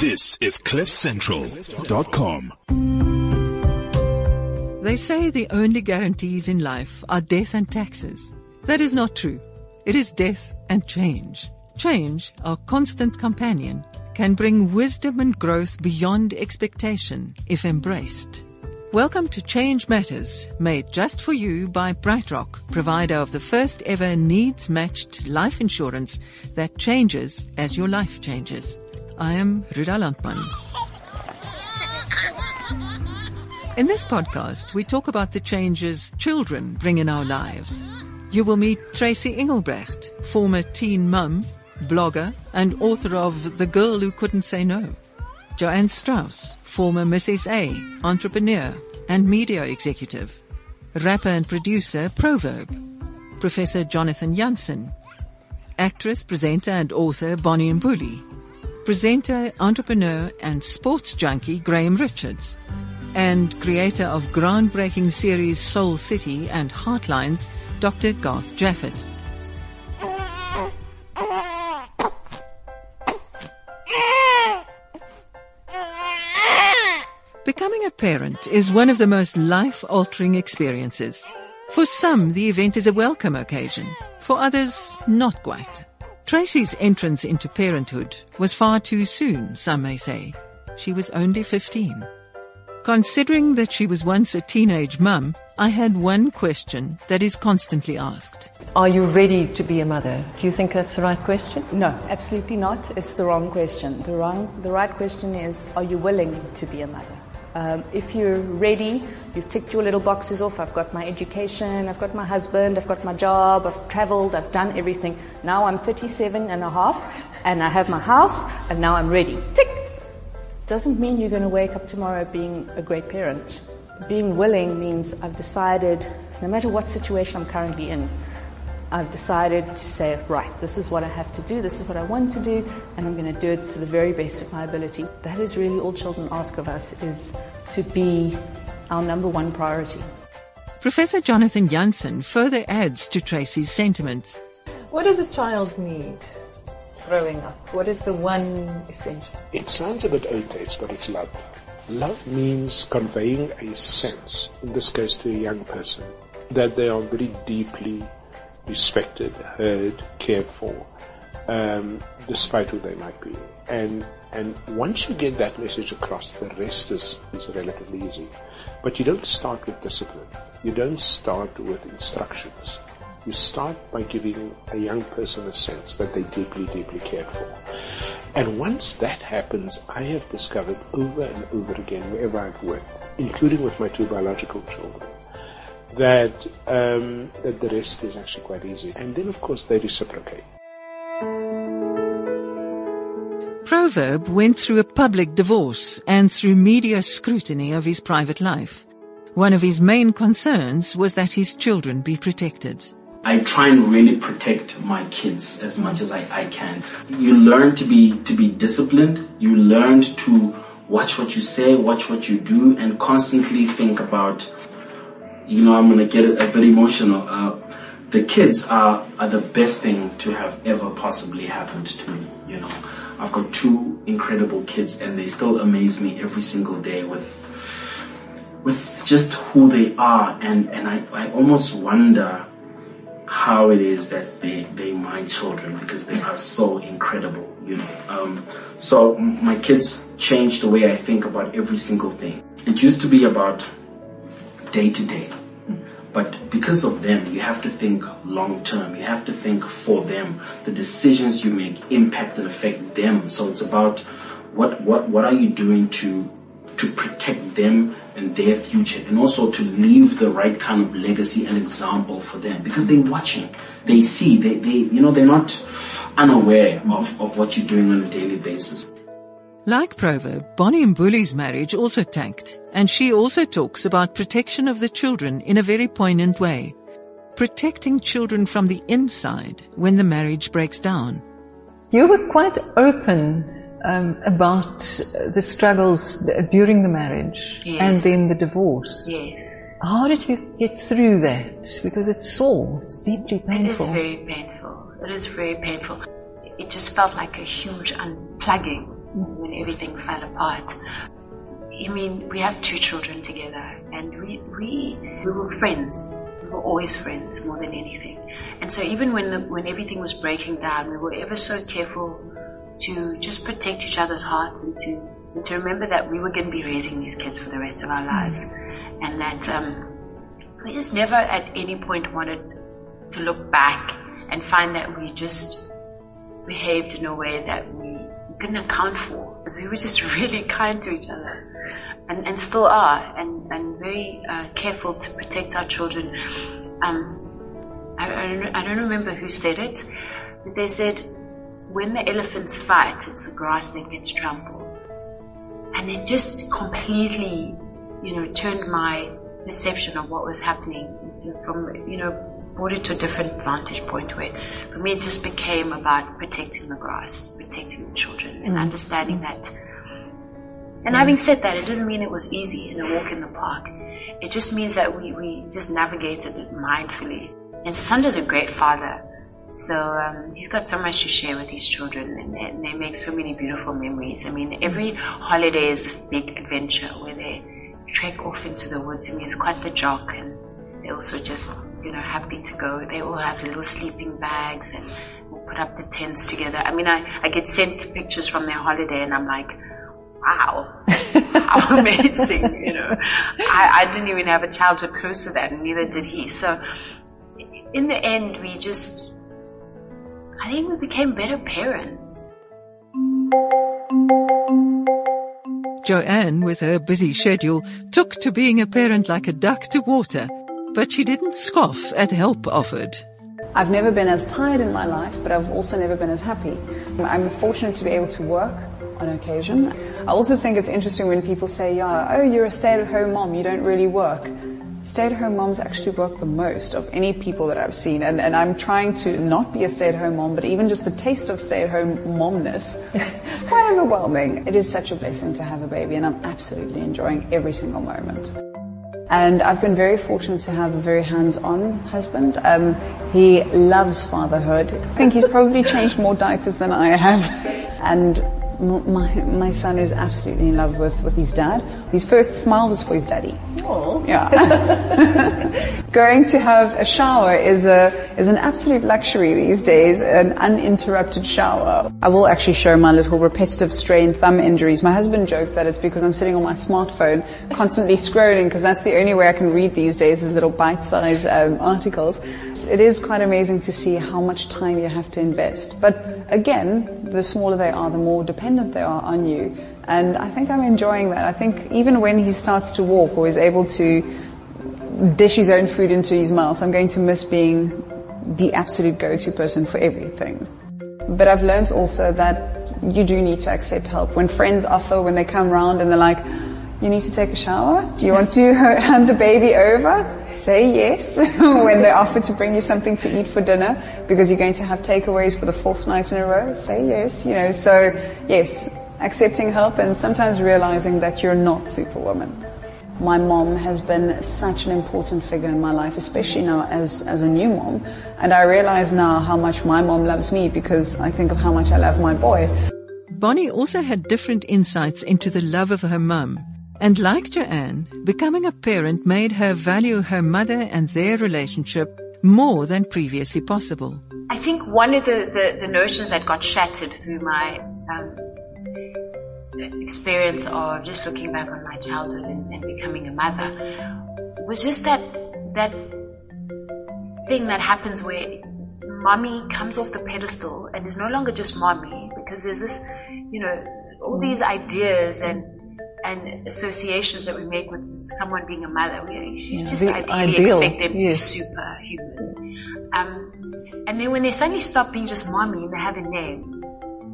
This is CliffCentral.com. They say the only guarantees in life are death and taxes. That is not true. It is death and change. Change, our constant companion, can bring wisdom and growth beyond expectation if embraced. Welcome to Change Matters, made just for you by BrightRock, provider of the first ever needs matched life insurance that changes as your life changes. I am Ruda Landman. In this podcast, we talk about the changes children bring in our lives. You will meet Tracy Engelbrecht, former teen mum, blogger, and author of The Girl Who Couldn't Say No. Joanne Strauss, former Mrs. A, entrepreneur and media executive. Rapper and producer Proverb. Professor Jonathan Jansen. Actress, presenter and author Bonnie Mbuli. Presenter, entrepreneur and sports junkie Graham Richards. And creator of groundbreaking series Soul City and Heartlines, Dr. Garth Japhet. Becoming a parent is one of the most life-altering experiences. For some, the event is a welcome occasion. For others, not quite. Tracy's entrance into parenthood was far too soon, some may say. She was only 15. Considering that she was once a teenage mum, I had one question that is constantly asked. Are you ready to be a mother? Do you think that's the right question? No, absolutely not. It's the wrong question. The wrong, the right question is, are you willing to be a mother? Um, if you're ready, you've ticked your little boxes off. I've got my education, I've got my husband, I've got my job, I've traveled, I've done everything. Now I'm 37 and a half and I have my house and now I'm ready. Tick! Doesn't mean you're going to wake up tomorrow being a great parent. Being willing means I've decided, no matter what situation I'm currently in, I've decided to say, right, this is what I have to do, this is what I want to do, and I'm going to do it to the very best of my ability. That is really all children ask of us, is to be our number one priority. Professor Jonathan Jansen further adds to Tracy's sentiments. What does a child need growing up? What is the one essential? It sounds a bit outdated, but it's love. Love means conveying a sense, in this case to a young person, that they are very deeply respected, heard, cared for, um, despite who they might be. And and once you get that message across, the rest is, is relatively easy. But you don't start with discipline. You don't start with instructions. You start by giving a young person a sense that they deeply, deeply cared for. And once that happens, I have discovered over and over again wherever I've worked, including with my two biological children, that um, that the rest is actually quite easy. And then, of course, they reciprocate. Proverb went through a public divorce and through media scrutiny of his private life. One of his main concerns was that his children be protected. I try and really protect my kids as much as I, I can. You learn to be to be disciplined. You learn to watch what you say, watch what you do, and constantly think about you know, I'm gonna get a bit emotional. Uh, the kids are, are the best thing to have ever possibly happened to me, you know. I've got two incredible kids and they still amaze me every single day with, with just who they are and, and I, I almost wonder how it is that they, they my children because they are so incredible, you know. Um, so my kids changed the way I think about every single thing. It used to be about day to day. But because of them, you have to think long term. You have to think for them. The decisions you make impact and affect them. So it's about what, what, what are you doing to, to protect them and their future and also to leave the right kind of legacy and example for them because they're watching. They see, they, they, you know, they're not unaware of, of what you're doing on a daily basis. Like Proverb, Bonnie Mbuli's marriage also tanked, and she also talks about protection of the children in a very poignant way. Protecting children from the inside when the marriage breaks down. You were quite open um, about the struggles during the marriage yes. and then the divorce. Yes. How did you get through that? Because it's sore, it's deeply painful. It is very painful. It is very painful. It just felt like a huge unplugging when everything fell apart. I mean, we have two children together, and we we we were friends. We were always friends more than anything. And so even when the, when everything was breaking down, we were ever so careful to just protect each other's hearts and to and to remember that we were going to be raising these kids for the rest of our lives, and that um, we just never at any point wanted to look back and find that we just behaved in a way that couldn't account for because we were just really kind to each other and, and still are and, and very uh, careful to protect our children. Um, I, I, don't, I don't remember who said it, but they said, when the elephants fight, it's the grass that gets trampled. And it just completely, you know, turned my perception of what was happening into, from, you know, brought it to a different vantage point where for me it just became about protecting the grass, protecting the children and understanding that. And having said that, it doesn't mean it was easy in a walk in the park. It just means that we, we just navigated it mindfully. And Sandra's a great father. So um, he's got so much to share with his children, and they, and they, make so many beautiful memories. I mean, every holiday is this big adventure where they trek off into the woods. I mean, it's quite the jock, and they're also just you know happy to go. They all have little sleeping bags, and we'll put up the tents together. I mean, I, I get sent pictures from their holiday, and I'm like, wow, how amazing! You know, I, I didn't even have a childhood close to that, and neither did he. So, in the end, we just I think we became better parents. Joanne, with her busy schedule, took to being a parent like a duck to water, but she didn't scoff at help offered. I've never been as tired in my life, but I've also never been as happy. I'm fortunate to be able to work on occasion. I also think it's interesting when people say, yeah, oh, you're a stay-at-home mom, you don't really work. Stay-at-home moms actually work the most of any people that I've seen, and, and I'm trying to not be a stay-at-home mom, but even just the taste of stay-at-home momness, it's quite overwhelming. It is such a blessing to have a baby, and I'm absolutely enjoying every single moment. And I've been very fortunate to have a very hands-on husband. Um, he loves fatherhood. I think he's probably changed more diapers than I have. And my, my son is absolutely in love with, with his dad. His first smile was for his daddy. Oh. Yeah. Going to have a shower is a, is an absolute luxury these days, an uninterrupted shower. I will actually show my little repetitive strain thumb injuries. My husband joked that it's because I'm sitting on my smartphone constantly scrolling because that's the only way I can read these days is little bite-sized um, articles. It is quite amazing to see how much time you have to invest. But again, the smaller they are, the more dependent they are on you. And I think I'm enjoying that. I think even when he starts to walk or is able to dish his own food into his mouth, I'm going to miss being the absolute go-to person for everything. But I've learned also that you do need to accept help. When friends offer, when they come round and they're like, you need to take a shower? Do you want to hand the baby over? Say yes when they offer to bring you something to eat for dinner because you're going to have takeaways for the fourth night in a row. Say yes, you know, so yes, accepting help and sometimes realizing that you're not superwoman. My mom has been such an important figure in my life, especially now as, as a new mom. And I realize now how much my mom loves me because I think of how much I love my boy. Bonnie also had different insights into the love of her mum and like Joanne, becoming a parent made her value her mother and their relationship more than previously possible. I think one of the, the, the notions that got shattered through my um, experience of just looking back on my childhood and, and becoming a mother was just that that thing that happens where mommy comes off the pedestal and is no longer just mommy because there's this, you know, all these ideas and and associations that we make with someone being a mother. We yeah, just ideally ideal. expect them to yes. be superhuman. Um, and then when they suddenly stop being just mommy and they have a name,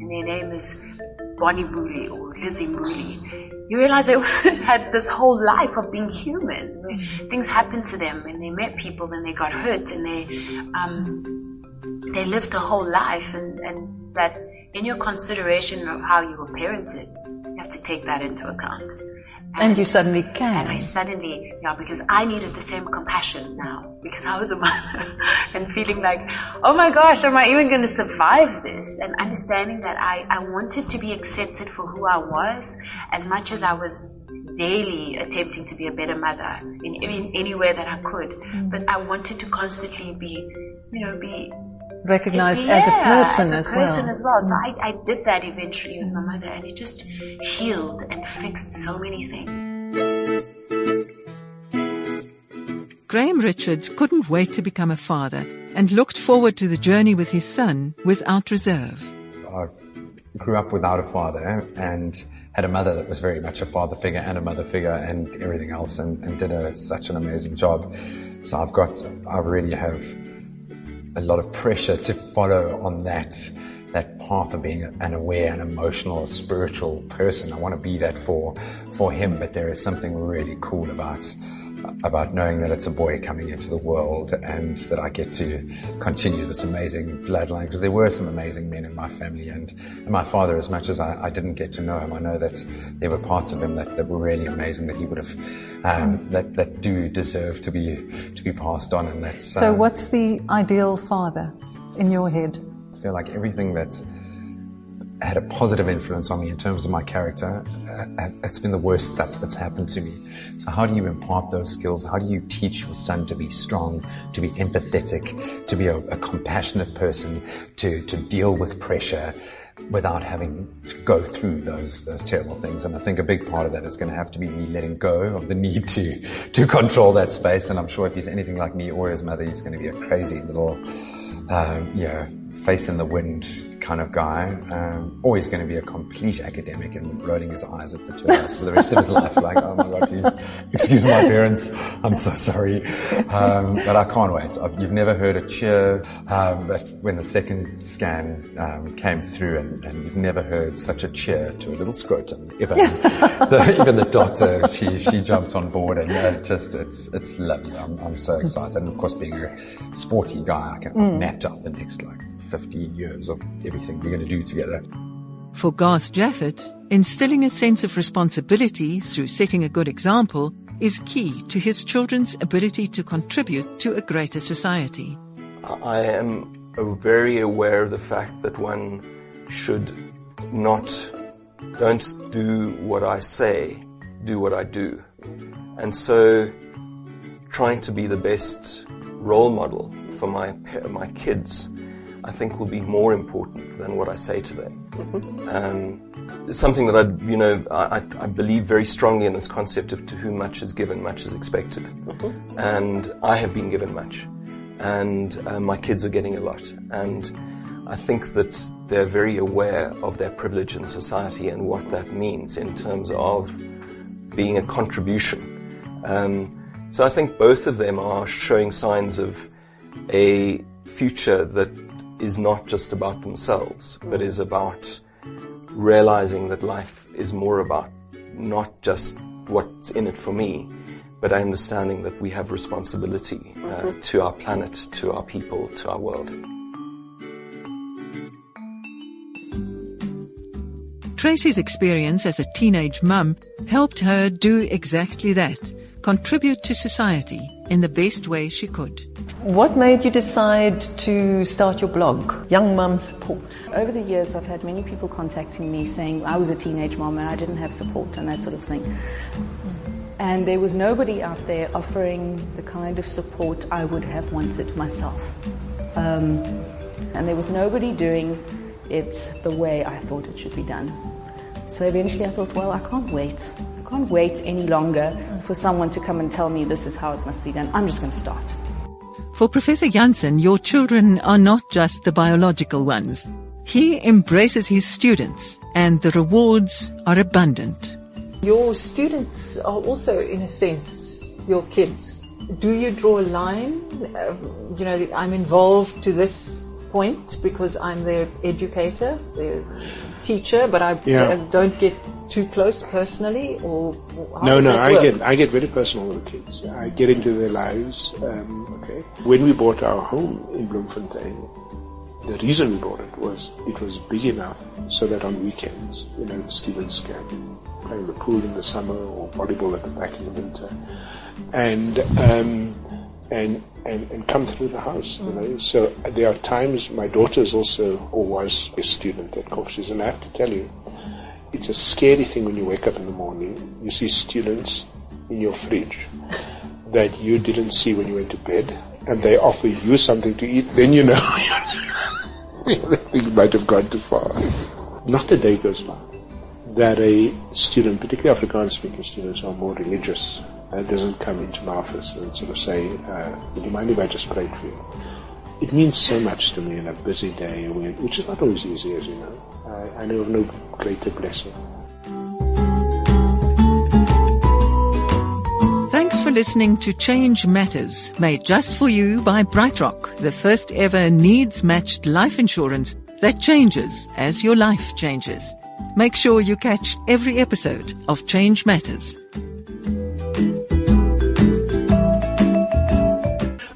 and their name is Bonnie Mbuli or Lizzie Mbuli, you realize they also had this whole life of being human. Mm-hmm. Things happened to them and they met people and they got hurt and they, um, they lived a whole life and, and that in your consideration of how you were parented, have to take that into account. And you suddenly can. And I suddenly, yeah, because I needed the same compassion now because I was a mother and feeling like, oh my gosh, am I even going to survive this? And understanding that I, I wanted to be accepted for who I was as much as I was daily attempting to be a better mother in, in any way that I could. Mm. But I wanted to constantly be, you know, be recognized yeah, as a person as, a as person well. as well. So mm. I, I did that eventually with my mother, and it just healed and fixed so many things. Graham Richards couldn't wait to become a father and looked forward to the journey with his son without reserve. I grew up without a father and had a mother that was very much a father figure and a mother figure and everything else and, and did a, such an amazing job. So I've got, I really have a lot of pressure to follow on that that path of being an aware and emotional, spiritual person. I want to be that for for him, but there is something really cool about about knowing that it's a boy coming into the world and that I get to continue this amazing bloodline because there were some amazing men in my family and, and my father, as much as I, I, didn't get to know him, I know that there were parts of him that, that were really amazing that he would have, um, that, that do deserve to be, to be passed on. And that's, So um, what's the ideal father in your head? I feel like everything that's had a positive influence on me in terms of my character, it's been the worst stuff that's happened to me. So how do you impart those skills? How do you teach your son to be strong, to be empathetic, to be a, a compassionate person, to, to deal with pressure without having to go through those, those terrible things? And I think a big part of that is going to have to be me letting go of the need to, to control that space. And I'm sure if he's anything like me or his mother, he's going to be a crazy little, um, you know, face in the wind kind of guy. Um, always going to be a complete academic and rolling his eyes at the two of us for the rest of his life. Like, oh my god, please excuse my parents. I'm so sorry. Um, but I can't wait. I've, you've never heard a cheer, um, but when the second scan um, came through, and, and, you've never heard such a cheer to a little scrotum. ever. the, even the doctor, she she jumped on board, and uh, just it's it's lovely. I'm, I'm so excited, and of course, being a sporty guy, I can mm. mapped out the next like 15 years of everything we're going to do together. For Garth Japhet, instilling a sense of responsibility through setting a good example is key to his children's ability to contribute to a greater society. I am very aware of the fact that one should not, don't do what I say, do what I do. And so trying to be the best role model for my, my kids I think will be more important than what I say today. Um, something that I, you know, I, I, believe very strongly in this concept of to whom much is given, much is expected. And I have been given much. And uh, my kids are getting a lot. And I think that they're very aware of their privilege in society and what that means in terms of being a contribution. Um, so I think both of them are showing signs of a future that is not just about themselves, but is about realizing that life is more about not just what's in it for me, but understanding that we have responsibility uh, mm-hmm. to our planet, to our people, to our world. Tracy's experience as a teenage mum helped her do exactly that, contribute to society in the best way she could. What made you decide to start your blog, Young Mum Support? Over the years, I've had many people contacting me saying I was a teenage mom and I didn't have support and that sort of thing. And there was nobody out there offering the kind of support I would have wanted myself. Um, and there was nobody doing it the way I thought it should be done. So eventually I thought, well, I can't wait. I can't wait any longer for someone to come and tell me this is how it must be done. I'm just going to start. For Professor Jansen, your children are not just the biological ones. He embraces his students and the rewards are abundant. Your students are also, in a sense, your kids. Do you draw a line? Uh, you know, I'm involved to this point because I'm their educator, their teacher, but I, yeah. I don't get too close personally, or no, no, I get I get very personal with the kids. I get into their lives. Um, okay, when we bought our home in Bloemfontein, The reason we bought it was it was big enough so that on weekends, you know, the students can play in the pool in the summer or volleyball at the back in the winter, and um, and and and come through the house. You know, so there are times my daughter is also or was a student at Kovsies, and I have to tell you, it's a scary thing when you wake up in the morning. You see students in your fridge that you didn't see when you went to bed, and they offer you something to eat. Then you know you might have gone too far. Not a day goes by that a student, particularly Afrikaans-speaking students, are more religious. Uh, doesn't come into my office and sort of say, uh, "Would you mind if I just prayed for you?" It means so much to me in a busy day, which is not always easy, as you know. I, I know of no greater blessing. Thanks for listening to Change Matters, made just for you by BrightRock, the first ever needs-matched life insurance that changes as your life changes. Make sure you catch every episode of Change Matters.